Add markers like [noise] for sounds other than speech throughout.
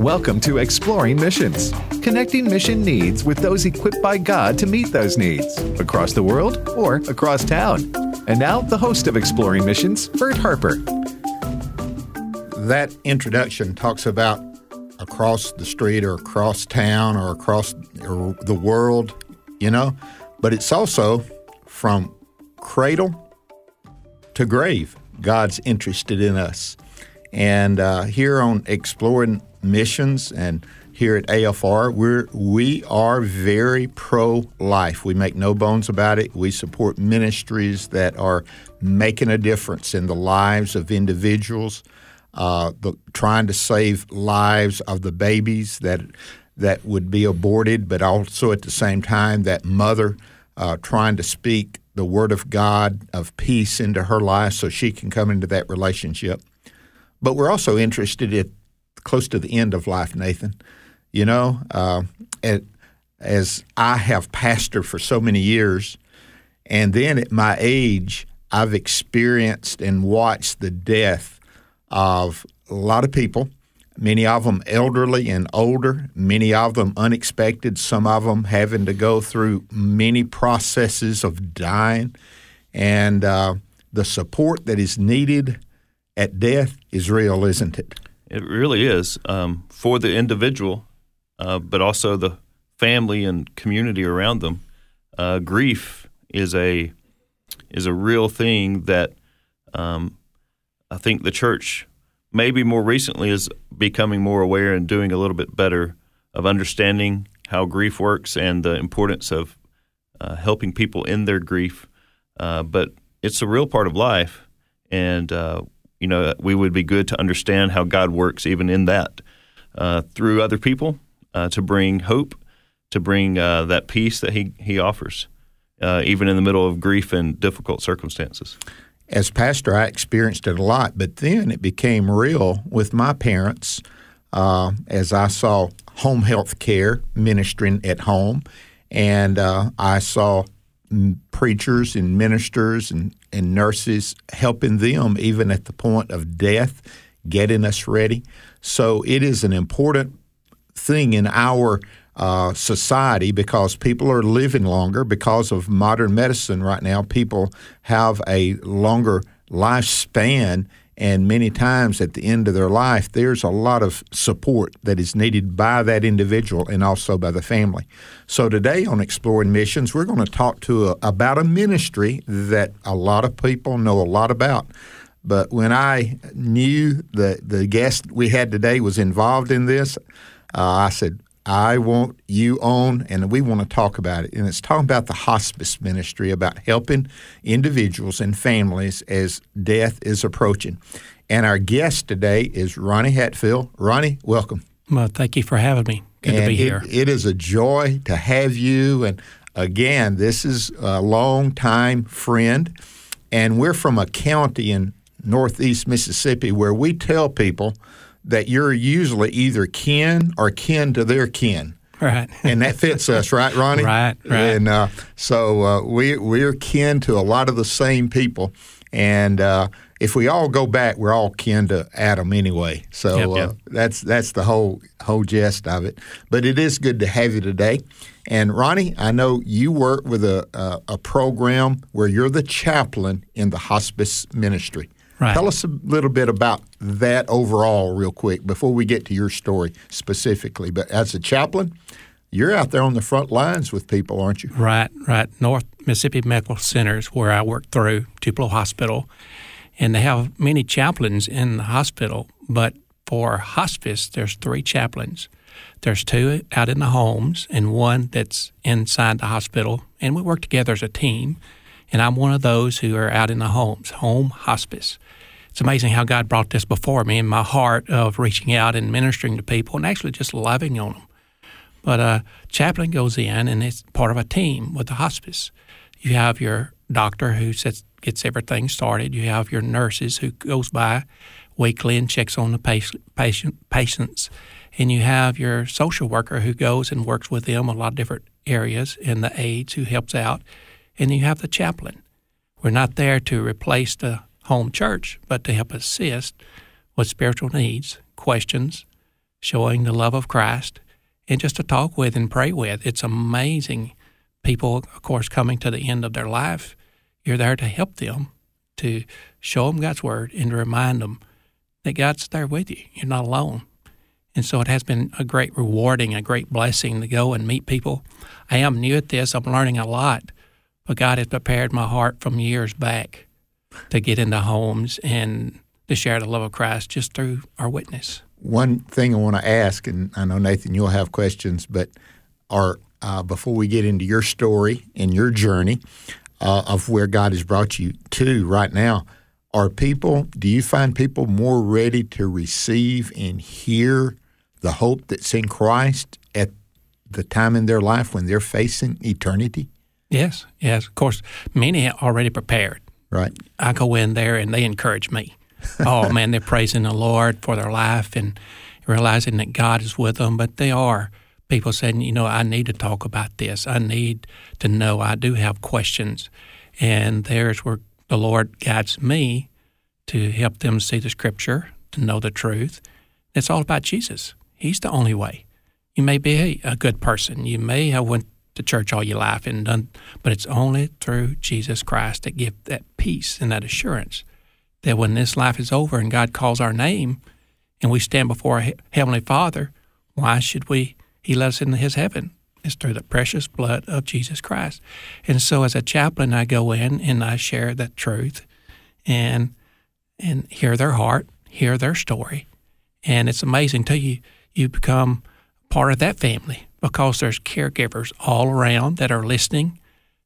Welcome to Exploring Missions, connecting mission needs with those equipped by God to meet those needs across the world or across town. And now, the host of Exploring Missions, Bert Harper. That introduction talks about across the street or across town or across the world, you know, but it's also from cradle to grave. God's interested in us. And uh, here on Exploring Missions and here at AFR, we're, we are very pro life. We make no bones about it. We support ministries that are making a difference in the lives of individuals, uh, the, trying to save lives of the babies that, that would be aborted, but also at the same time, that mother uh, trying to speak the word of God of peace into her life so she can come into that relationship. But we're also interested at close to the end of life, Nathan. You know, uh, at, as I have pastored for so many years, and then at my age, I've experienced and watched the death of a lot of people, many of them elderly and older, many of them unexpected, some of them having to go through many processes of dying. And uh, the support that is needed at death is real, isn't it? It really is um, for the individual, uh, but also the family and community around them. Uh, grief is a is a real thing that um, I think the church maybe more recently is becoming more aware and doing a little bit better of understanding how grief works and the importance of uh, helping people in their grief. Uh, but it's a real part of life, and uh, you know, we would be good to understand how God works even in that uh, through other people uh, to bring hope, to bring uh, that peace that He He offers, uh, even in the middle of grief and difficult circumstances. As pastor, I experienced it a lot, but then it became real with my parents uh, as I saw home health care ministering at home, and uh, I saw preachers and ministers and, and nurses helping them even at the point of death, getting us ready. So it is an important thing in our uh, society because people are living longer because of modern medicine right now. People have a longer lifespan and many times at the end of their life, there's a lot of support that is needed by that individual and also by the family. So today on Exploring Missions, we're going to talk to a, about a ministry that a lot of people know a lot about. But when I knew the the guest we had today was involved in this, uh, I said, I want you on, and we want to talk about it. And it's talking about the hospice ministry, about helping individuals and families as death is approaching. And our guest today is Ronnie Hatfield. Ronnie, welcome. Well, thank you for having me. Good and to be here. It is a joy to have you. And again, this is a long time friend. And we're from a county in northeast Mississippi where we tell people – that you're usually either kin or kin to their kin. Right. and that fits us, right, Ronnie? Right, right. And uh, so uh, we, we're kin to a lot of the same people. And uh, if we all go back, we're all kin to Adam anyway. So yep, yep. Uh, that's that's the whole whole gist of it. But it is good to have you today. And Ronnie, I know you work with a, a, a program where you're the chaplain in the hospice ministry. Right. Tell us a little bit about that overall, real quick, before we get to your story specifically. But as a chaplain, you're out there on the front lines with people, aren't you? Right, right. North Mississippi Medical Centers, where I work through Tupelo Hospital, and they have many chaplains in the hospital. But for hospice, there's three chaplains. There's two out in the homes and one that's inside the hospital, and we work together as a team. And I'm one of those who are out in the homes, home hospice it's amazing how God brought this before me in my heart of reaching out and ministering to people and actually just loving on them. But a uh, chaplain goes in and it's part of a team with the hospice. You have your doctor who sets, gets everything started. You have your nurses who goes by weekly and checks on the patient, patient patients, and you have your social worker who goes and works with them in a lot of different areas, and the aides who helps out, and you have the chaplain. We're not there to replace the home church, but to help assist with spiritual needs, questions, showing the love of Christ, and just to talk with and pray with. It's amazing. People, of course, coming to the end of their life, you're there to help them, to show them God's word, and to remind them that God's there with you. You're not alone. And so it has been a great rewarding, a great blessing to go and meet people. I am new at this. I'm learning a lot, but God has prepared my heart from years back to get into homes and to share the love of Christ just through our witness. One thing I want to ask, and I know Nathan, you'll have questions, but are uh, before we get into your story and your journey uh, of where God has brought you to right now, are people? Do you find people more ready to receive and hear the hope that's in Christ at the time in their life when they're facing eternity? Yes, yes. Of course, many are already prepared. Right. I go in there and they encourage me. oh man, they're praising the Lord for their life and realizing that God is with them. But they are people saying, you know, I need to talk about this. I need to know. I do have questions, and there's where the Lord guides me to help them see the Scripture, to know the truth. It's all about Jesus. He's the only way. You may be a good person. You may have went to church all your life and done, but it's only through Jesus Christ that gives that peace and that assurance that when this life is over and God calls our name and we stand before our Heavenly Father, why should we? He let us into His heaven. It's through the precious blood of Jesus Christ. And so, as a chaplain, I go in and I share that truth, and and hear their heart, hear their story, and it's amazing till you you become part of that family because there's caregivers all around that are listening.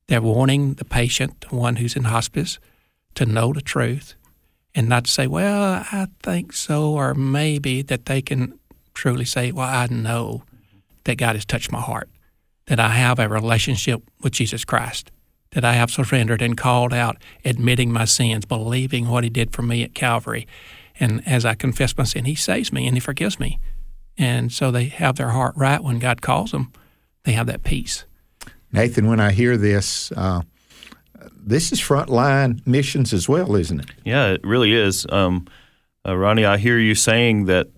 They're wanting the patient, the one who's in hospice, to know the truth and not to say, well, I think so, or maybe that they can truly say, well, I know that God has touched my heart, that I have a relationship with Jesus Christ, that I have surrendered and called out, admitting my sins, believing what He did for me at Calvary. And as I confess my sin, He saves me and He forgives me. And so they have their heart right when God calls them, they have that peace. Nathan, when I hear this, uh, this is frontline missions as well, isn't it? Yeah, it really is. Um, uh, Ronnie, I hear you saying that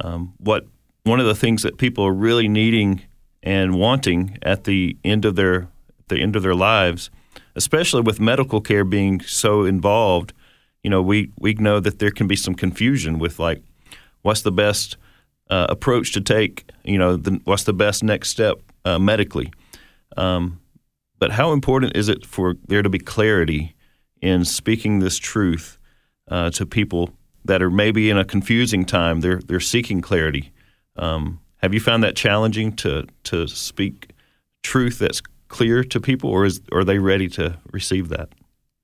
um, what one of the things that people are really needing and wanting at the end of their the end of their lives, especially with medical care being so involved, you know, we we know that there can be some confusion with like, what's the best uh, approach to take? You know, the, what's the best next step uh, medically? Um, but how important is it for there to be clarity in speaking this truth uh, to people that are maybe in a confusing time? They're they're seeking clarity. Um, have you found that challenging to to speak truth that's clear to people, or is are they ready to receive that?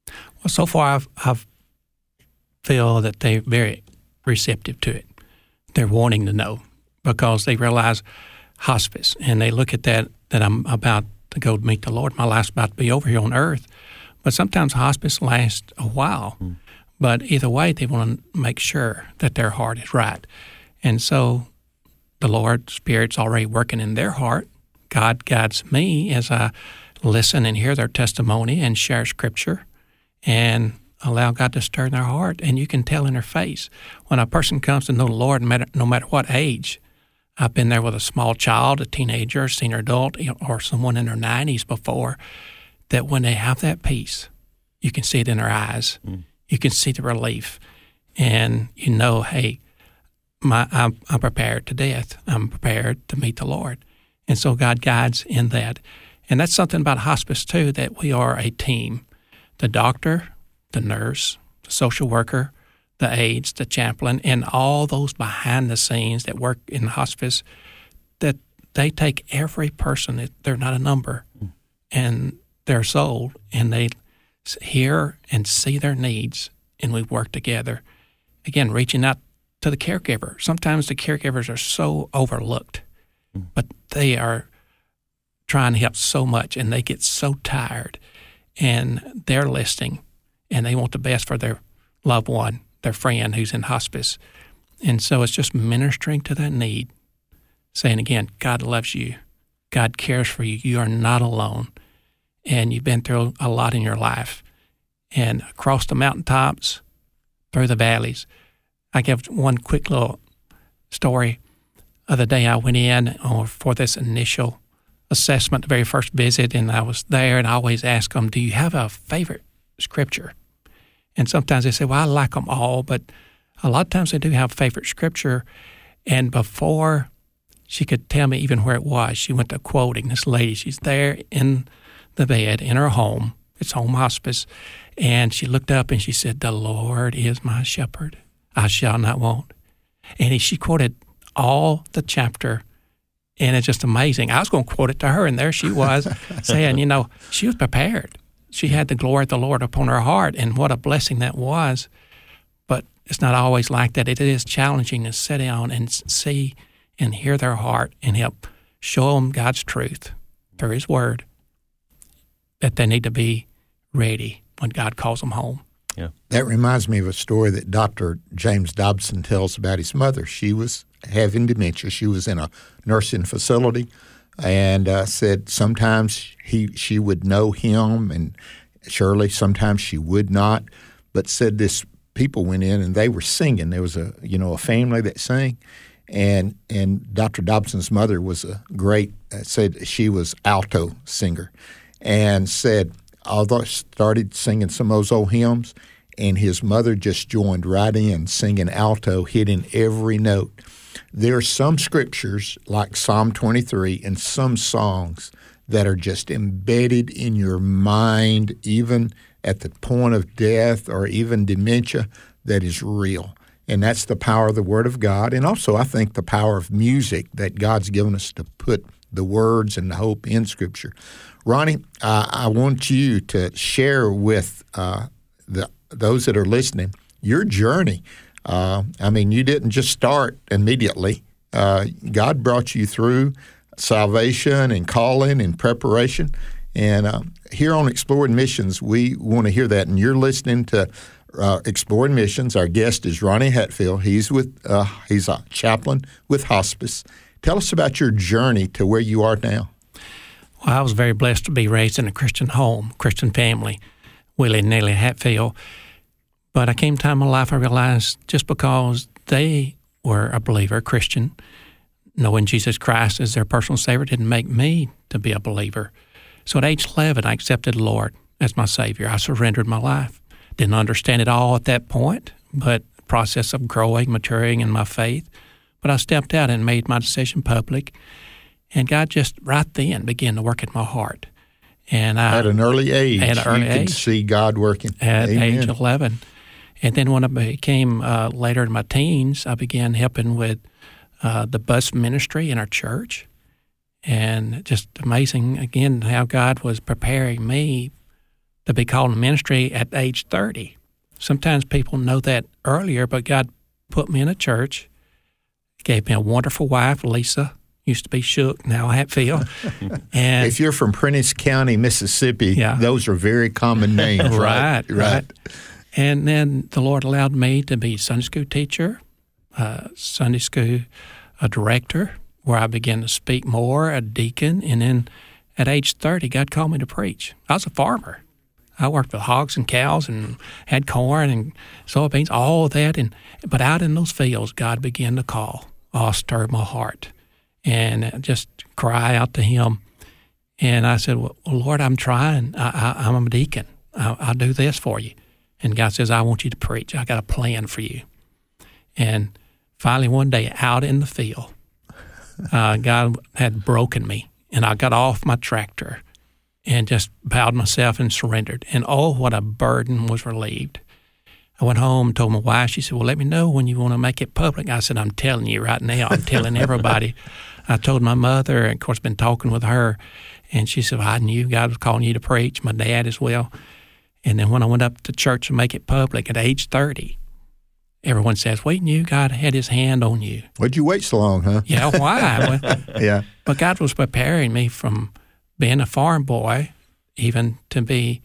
Well, so far I've, I've feel that they're very receptive to it. They're wanting to know because they realize hospice and they look at that that I'm about to go meet the Lord. My life's about to be over here on earth. But sometimes hospice lasts a while. Mm. But either way, they want to make sure that their heart is right. And so the Lord Spirit's already working in their heart. God guides me as I listen and hear their testimony and share scripture and allow God to stir in their heart. And you can tell in their face when a person comes to know the Lord, no matter what age, I've been there with a small child, a teenager, a senior adult, or someone in their 90s before, that when they have that peace, you can see it in their eyes. Mm. You can see the relief. And you know, hey, my, I'm, I'm prepared to death. I'm prepared to meet the Lord. And so God guides in that. And that's something about hospice, too, that we are a team. The doctor, the nurse, the social worker, the aides, the chaplain, and all those behind the scenes that work in hospice, that they take every person, they're not a number, hmm. and their soul, and they hear and see their needs, and we work together. Again, reaching out to the caregiver. Sometimes the caregivers are so overlooked, hmm. but they are trying to help so much, and they get so tired. and they're listening and they want the best for their loved one, their friend who's in hospice. And so it's just ministering to that need, saying again, God loves you. God cares for you. You are not alone. And you've been through a lot in your life. And across the mountaintops, through the valleys. I give one quick little story of the day I went in or for this initial assessment, the very first visit, and I was there, and I always ask them, "Do you have a favorite scripture?" And sometimes they say, "Well, I like them all," but a lot of times they do have favorite scripture. And before she could tell me even where it was, she went to quoting this lady. She's there in the bed in her home. It's home hospice, and she looked up and she said, "The Lord is my shepherd; I shall not want." And she quoted all the chapter and it's just amazing. I was going to quote it to her, and there she was [laughs] saying, you know, she was prepared. She had the glory of the Lord upon her heart, and what a blessing that was. But it's not always like that. It is challenging to sit down and see and hear their heart and help show them God's truth through His Word that they need to be ready when God calls them home. Yeah. That reminds me of a story that Dr. James Dobson tells about his mother. She was having dementia. She was in a nursing facility, and uh, said sometimes he she would know him, and surely sometimes she would not. But said this people went in and they were singing. There was a you know a family that sang, and and Dr. Dobson's mother was a great uh, said she was alto singer, and said although started singing some of those old hymns, and his mother just joined right in singing alto, hitting every note. There are some scriptures like Psalm 23 and some songs that are just embedded in your mind, even at the point of death or even dementia, that is real. And that's the power of the Word of God. And also, I think the power of music that God's given us to put the words and the hope in Scripture. Ronnie, uh, I want you to share with uh, the those that are listening your journey. Uh, I mean, you didn't just start immediately. Uh, God brought you through salvation and calling and preparation. And uh, here on Exploring Missions, we want to hear that. And you're listening to uh, Exploring Missions. Our guest is Ronnie Hatfield. He's with uh, he's a chaplain with hospice. Tell us about your journey to where you are now. Well, I was very blessed to be raised in a Christian home, Christian family, Willie and Nellie Hatfield. But I came time in my life I realized just because they were a believer, a Christian, knowing Jesus Christ as their personal Savior didn't make me to be a believer. So at age 11, I accepted the Lord as my Savior. I surrendered my life. Didn't understand it all at that point, but process of growing, maturing in my faith. But I stepped out and made my decision public. And God just right then began to work at my heart. And I, at an early age, at an early you age, could see God working. At Amen. age 11. And then when I became uh, later in my teens, I began helping with uh, the bus ministry in our church. And just amazing, again, how God was preparing me to be called in ministry at age 30. Sometimes people know that earlier, but God put me in a church, gave me a wonderful wife, Lisa, used to be Shook, now Hatfield. [laughs] and if you're from Prentiss County, Mississippi, Yeah. those are very common names. right, right. And then the Lord allowed me to be Sunday school teacher, uh, Sunday school a director, where I began to speak more, a deacon, and then at age 30, God called me to preach. I was a farmer. I worked with hogs and cows and had corn and soybeans, all of that. And but out in those fields, God began to call. Oh, stirred my heart, and just cry out to Him. And I said, "Well, Lord, I'm trying. I, I'm a deacon. I, I'll do this for you." And God says, "I want you to preach. I got a plan for you." And finally, one day, out in the field, uh, God had broken me, and I got off my tractor and just bowed myself and surrendered. And oh, what a burden was relieved. I went home told my wife, she said, Well, let me know when you want to make it public. I said, I'm telling you right now, I'm telling everybody. I told my mother, and of course, been talking with her, and she said, well, I knew God was calling you to preach, my dad as well. And then when I went up to church to make it public at age 30, everyone says, Wait, knew God had his hand on you. Why'd you wait so long, huh? Yeah, why? [laughs] well, Yeah. but God was preparing me from being a farm boy, even to be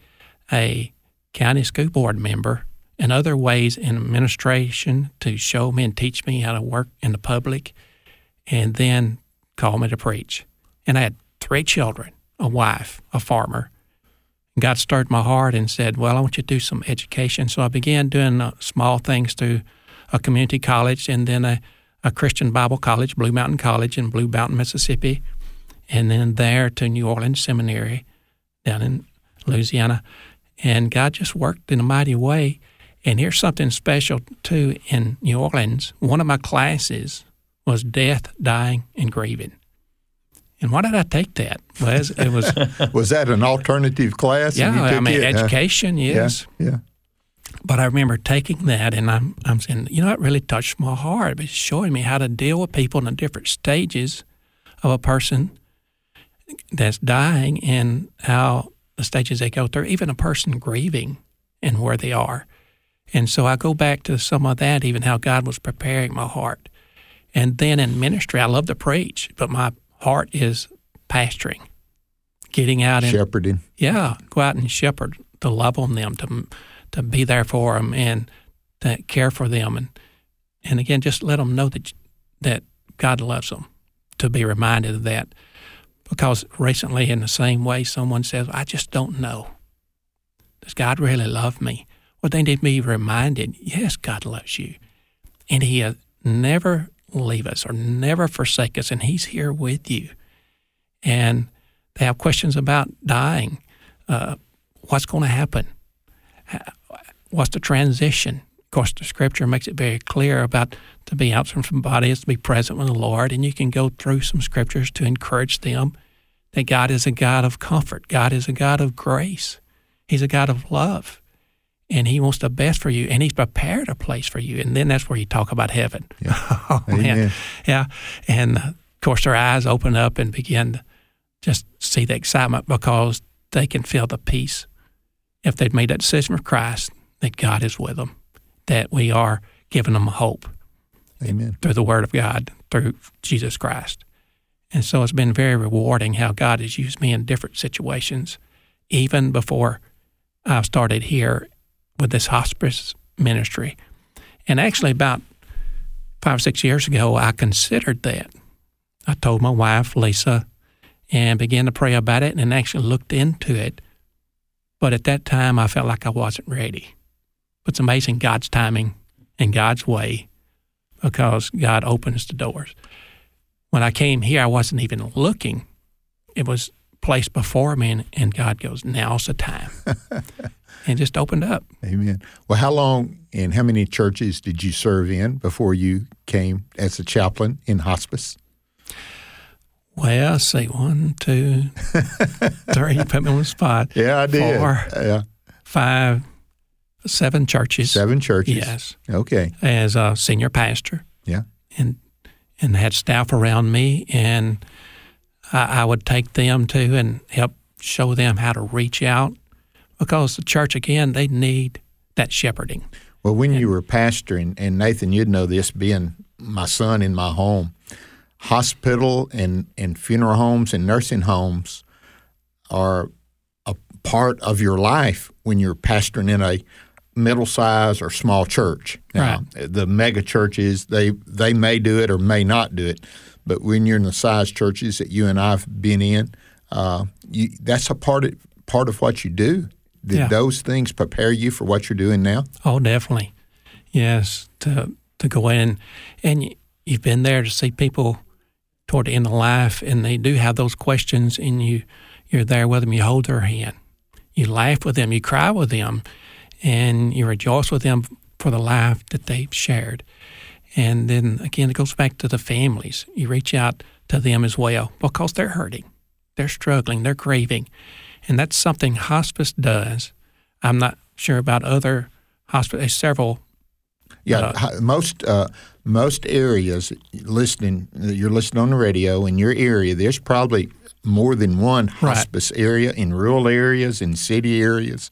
a county school board member and other ways in administration to show me and teach me how to work in the public, and then call me to preach. And I had three children, a wife, a farmer. God stirred my heart and said, Well, I want you to do some education. So I began doing uh, small things through a community college and then a, a Christian Bible college, Blue Mountain College in Blue Mountain, Mississippi, and then there to New Orleans Seminary down in Louisiana. And God just worked in a mighty way. And here's something special too in New Orleans. One of my classes was death, dying, and grieving. And why did I take that? Well, it was [laughs] Was that an alternative class? yeah, I mean it, huh? education, yes. Yeah, yeah. But I remember taking that and I'm I'm saying, you know, it really touched my heart. It's showing me how to deal with people in the different stages of a person that's dying and how the stages they go through, even a person grieving and where they are. And so I go back to some of that, even how God was preparing my heart. And then in ministry, I love to preach, but my heart is pastoring, getting out and Shepherding. yeah, go out and shepherd to love on them, to to be there for them, and to care for them, and and again, just let them know that that God loves them. To be reminded of that, because recently, in the same way, someone says, "I just don't know. Does God really love me?" Well, they need to be reminded, yes, God loves you, and He has never leave us or never forsake us, and He's here with you. And they have questions about dying. Uh, what's going to happen? What's the transition? Of course, the Scripture makes it very clear about to be absent from body is to be present with the Lord, and you can go through some scriptures to encourage them that God is a God of comfort. God is a God of grace. He's a God of love, and He wants the best for you, and He's prepared a place for you. And then that's where you talk about heaven. [laughs] oh, man. Yeah. And of course, their eyes open up and begin to just see the excitement because they can feel the peace if they've made that decision for Christ that God is with them, that we are giving them hope Amen. through the Word of God, through Jesus Christ. And so it's been very rewarding how God has used me in different situations, even before I started here with this hospice ministry. And actually, about five or six years ago, I considered that. I told my wife, Lisa, and began to pray about it and actually looked into it. But at that time, I felt like I wasn't ready. But it's amazing God's timing and God's way because God opens the doors. When I came here, I wasn't even looking. It was placed before me, and, and God goes, Now's the time. [laughs] and just opened up. Amen. Well, how long and how many churches did you serve in before you came as a chaplain in hospice? Well, let's see, one, two, [laughs] three, put me on the spot. Yeah, I did. Four, Yeah, five, seven churches. seven churches. Yes. Okay. As a senior pastor. Yeah. and and had staff around me, and I, I would take them to and help show them how to reach out because the church again they need that shepherding. Well, when you were pastoring, and Nathan, you'd know this, being my son in my home, hospital and, and funeral homes and nursing homes are a part of your life when you're pastoring in a middle size or small church. Now, the mega churches, they they may do it or may not do it, but when you're in the size churches that you and I've been in, uh, you, that's a part of part of what you do. Did Yeah. those things prepare you for what you're doing now? Oh, definitely, yes. To to go in, and you, you've been there to see people toward the end of life, and they do have those questions, and you you're there with them. You hold their hand, you laugh with them, you cry with them, and you rejoice with them for the life that they've shared. And then again, it goes back to the families. You reach out to them as well because they're hurting, they're struggling, they're grieving, and that's something hospice does. I'm not sure about other hospice. Several. Yeah, Uh, most uh, most areas listening, you're listening on the radio in your area. There's probably more than one Right. hospice area in rural areas, in city areas,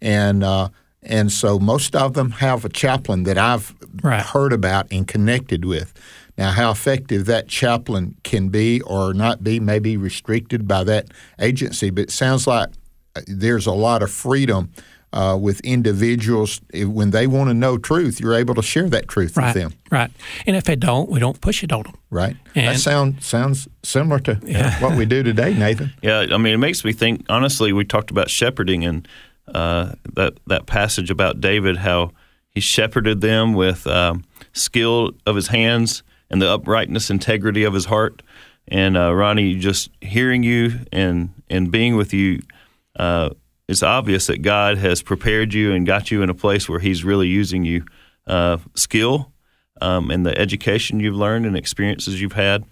and uh, and so most of them have a chaplain that I've Right. heard about and connected with. Now, how effective that chaplain can be or not be may be restricted by that agency, but it sounds like there's a lot of freedom uh, with individuals when they want to know truth. You're able to share that truth right, with them, right? And if they don't, we don't push it on them. right? And- that sound sounds similar to [laughs] what we do today, Nathan. Yeah, I mean, it makes me think. Honestly, we talked about shepherding and uh, that that passage about David, how he shepherded them with um, skill of his hands and the uprightness, integrity of his heart. And uh, Ronnie, just hearing you and and being with you, uh, it's obvious that God has prepared you and got you in a place where He's really using you, uh, skill, um, and the education you've learned and experiences you've had,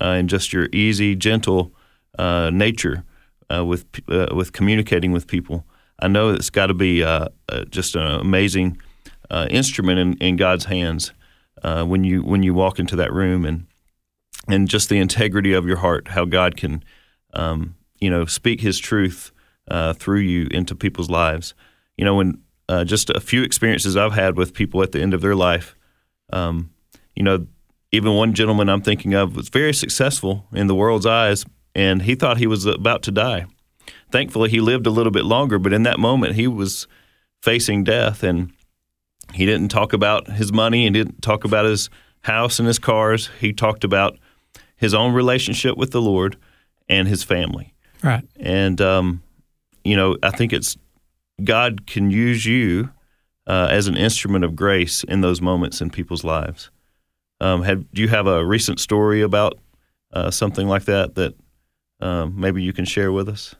uh, and just your easy, gentle uh, nature uh, with with communicating with people. I know it's got to be just an amazing instrument in, in God's hands uh, when you when you walk into that room and and just the integrity of your heart, how God can um, you know speak His truth uh, through you into people's lives. You know, when uh, just a few experiences I've had with people at the end of their life. Um, you know, even one gentleman I'm thinking of was very successful in the world's eyes, and he thought he was about to die. Thankfully, he lived a little bit longer, but in that moment, he was facing death, and he didn't talk about his money and didn't talk about his house and his cars. He talked about his own relationship with the Lord and his family. Right. And um, you know, I think it's God can use you uh, as an instrument of grace in those moments in people's lives. Um, have do you have a recent story about uh, something like that that um, maybe you can share with us?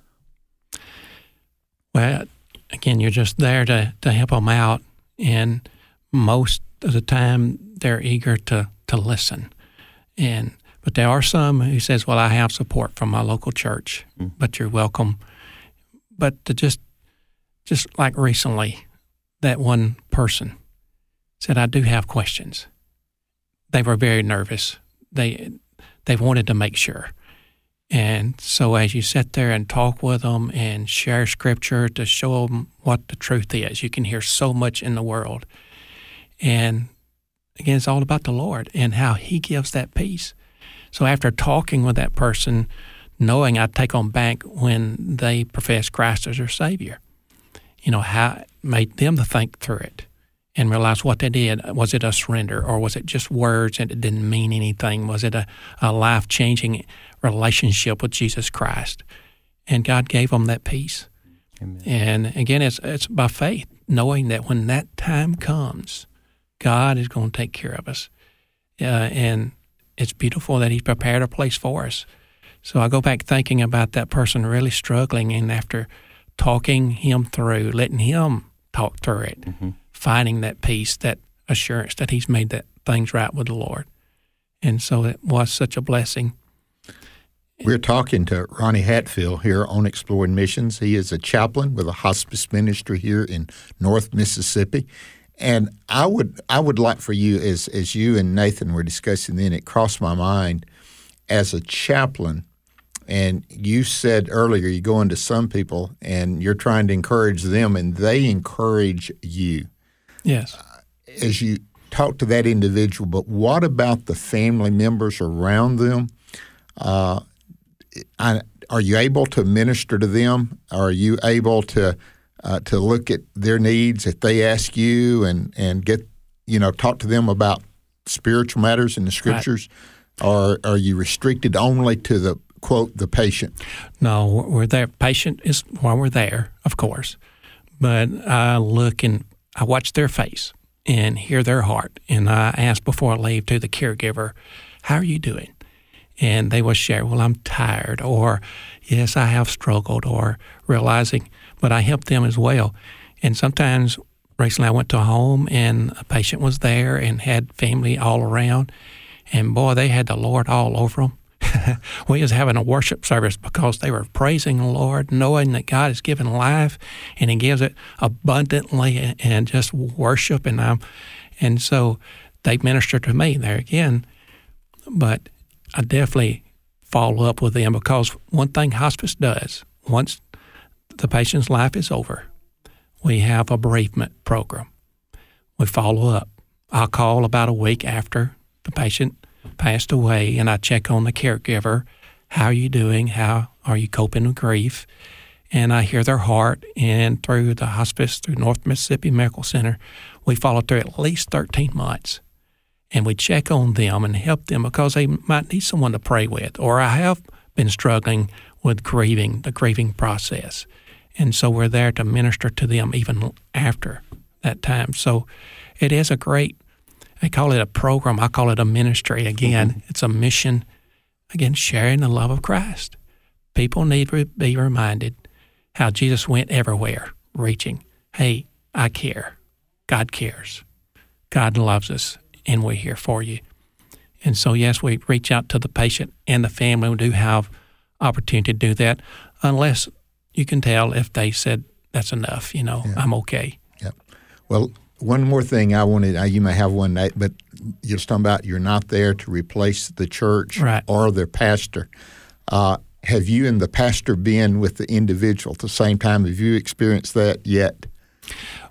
Well, again, you're just there to, to help them out. And most of the time, they're eager to, to listen. And but there are some who says, "Well, I have support from my local church, hmm. but you're welcome." But to just just like recently, that one person said, "I do have questions." They were very nervous. They they wanted to make sure. And so, as you sit there and talk with them and share scripture to show them what the truth is, you can hear so much in the world. And again, it's all about the Lord and how He gives that peace. So, after talking with that person, knowing I take on bank when they profess Christ as their Savior, you know, how made them to think through it and realize what they did. Was it a surrender or was it just words and it didn't mean anything? Was it a, a life changing relationship with Jesus Christ? And God gave them that peace. And again, it's, it's by faith, knowing that when that time comes, God is going to take care of us. Uh, and it's beautiful that He's prepared a place for us. So I go back thinking about that person really struggling, and after talking him through, letting him talk through it, finding that peace, that assurance that he's made that things right with the Lord. And so it was such a blessing. We're talking to Ronnie Hatfield here on Exploring Missions. He is a chaplain with a hospice ministry here in North Mississippi. And I would I would like for you, as as you and Nathan were discussing then, it crossed my mind as a chaplain. And you said earlier you go into some people and you're trying to encourage them, and they encourage you Yes. as you talk to that individual, but what about the family members around them? Uh, I, are you able to minister to them? Are you able to uh, to look at their needs if they ask you and and get you know talk to them about spiritual matters in the scriptures, or are you restricted only to the quote the patient? No, we're there. Patient is while we're there, of course. But I look and I watch their face and hear their heart. And I ask before I leave to the caregiver, How are you doing? And they will share, Well, I'm tired, or Yes, I have struggled, or realizing, but I help them as well. And sometimes recently I went to a home and a patient was there and had family all around. And boy, they had the Lord all over them. [laughs] we was having a worship service because they were praising the Lord, knowing that God has given life and He gives it abundantly, and just worship. And um, and so they ministered to me there again. But I definitely follow up with them because one thing hospice does once the patient's life is over, we have a bereavement program. We follow up. I'll call about a week after the patient passed away and I check on the caregiver. How are you doing? How are you coping with grief? and I hear their heart. And through the hospice, through North Mississippi Medical Center, we follow through at least 13 months. And we check on them and help them because they might need someone to pray with. Or I have been struggling with grieving, the grieving process. And so we're there to minister to them even after that time. So it is a great, I call it a program, I call it a ministry. Again, mm-hmm. it's a mission, again, sharing the love of Christ. People need to be reminded how Jesus went everywhere, reaching, hey, I care. God cares. God loves us, and we're here for you. And so, yes, we reach out to the patient and the family. We do have opportunity to do that, unless you can tell if they said that's enough. You know, yeah. I'm okay. Yep. Well, one more thing I wanted. You may have one, but you're talking about you're not there to replace the church right. or their pastor. Uh, have you and the pastor been with the individual at the same time? Have you experienced that yet?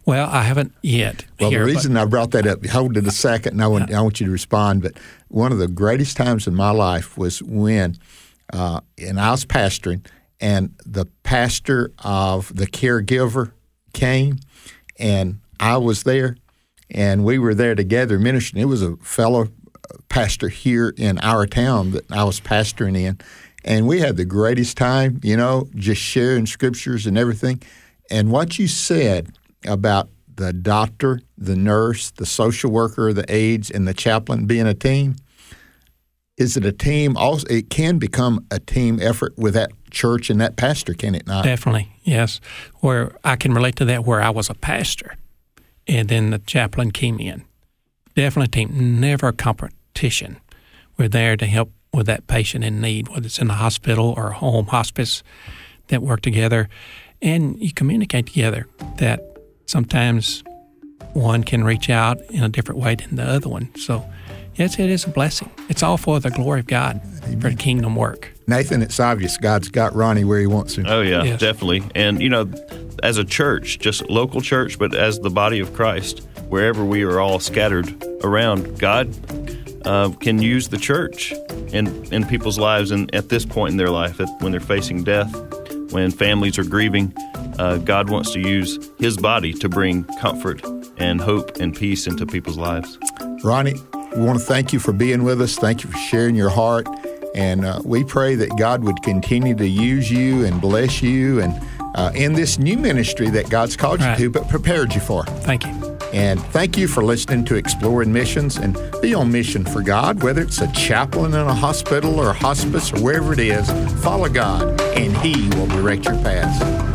Well, I haven't yet. Well, here, the reason I brought that up, hold it a second, and I want, I want you to respond. But one of the greatest times in my life was when, uh, and I was pastoring, and the pastor of the caregiver came, and I was there, and we were there together ministering. It was a fellow pastor here in our town that I was pastoring in, and we had the greatest time, you know, just sharing scriptures and everything. And what you said about the doctor, the nurse, the social worker, the aides, and the chaplain being a team, is it a team? Also, it can become a team effort with that church and that pastor, can it not? Definitely, yes. Where I can relate to that, where I was a pastor, and then the chaplain came in. Definitely, team, never a competition. We're there to help with that patient in need, whether it's in the hospital or home hospice, that work together, and you communicate together. That sometimes one can reach out in a different way than the other one. So, yes, it is a blessing. It's all for the glory of God, Amen. for the kingdom work. Nathan, it's obvious God's got Ronnie where He wants him. Oh yeah, yes. definitely. And you know, as a church, just local church, but as the body of Christ, wherever we are all scattered around, God uh, can use the church in, in people's lives and at this point in their life, when they're facing death, when families are grieving, uh, God wants to use His body to bring comfort and hope and peace into people's lives. Ronnie, we want to thank you for being with us. Thank you for sharing your heart. And uh, we pray that God would continue to use you and bless you and uh, in this new ministry that God's called right. you to, but prepared you for. Thank you. And thank you for listening to Exploring Missions and be on mission for God, whether it's a chaplain in a hospital or a hospice or wherever it is. Follow God, and He will direct your paths.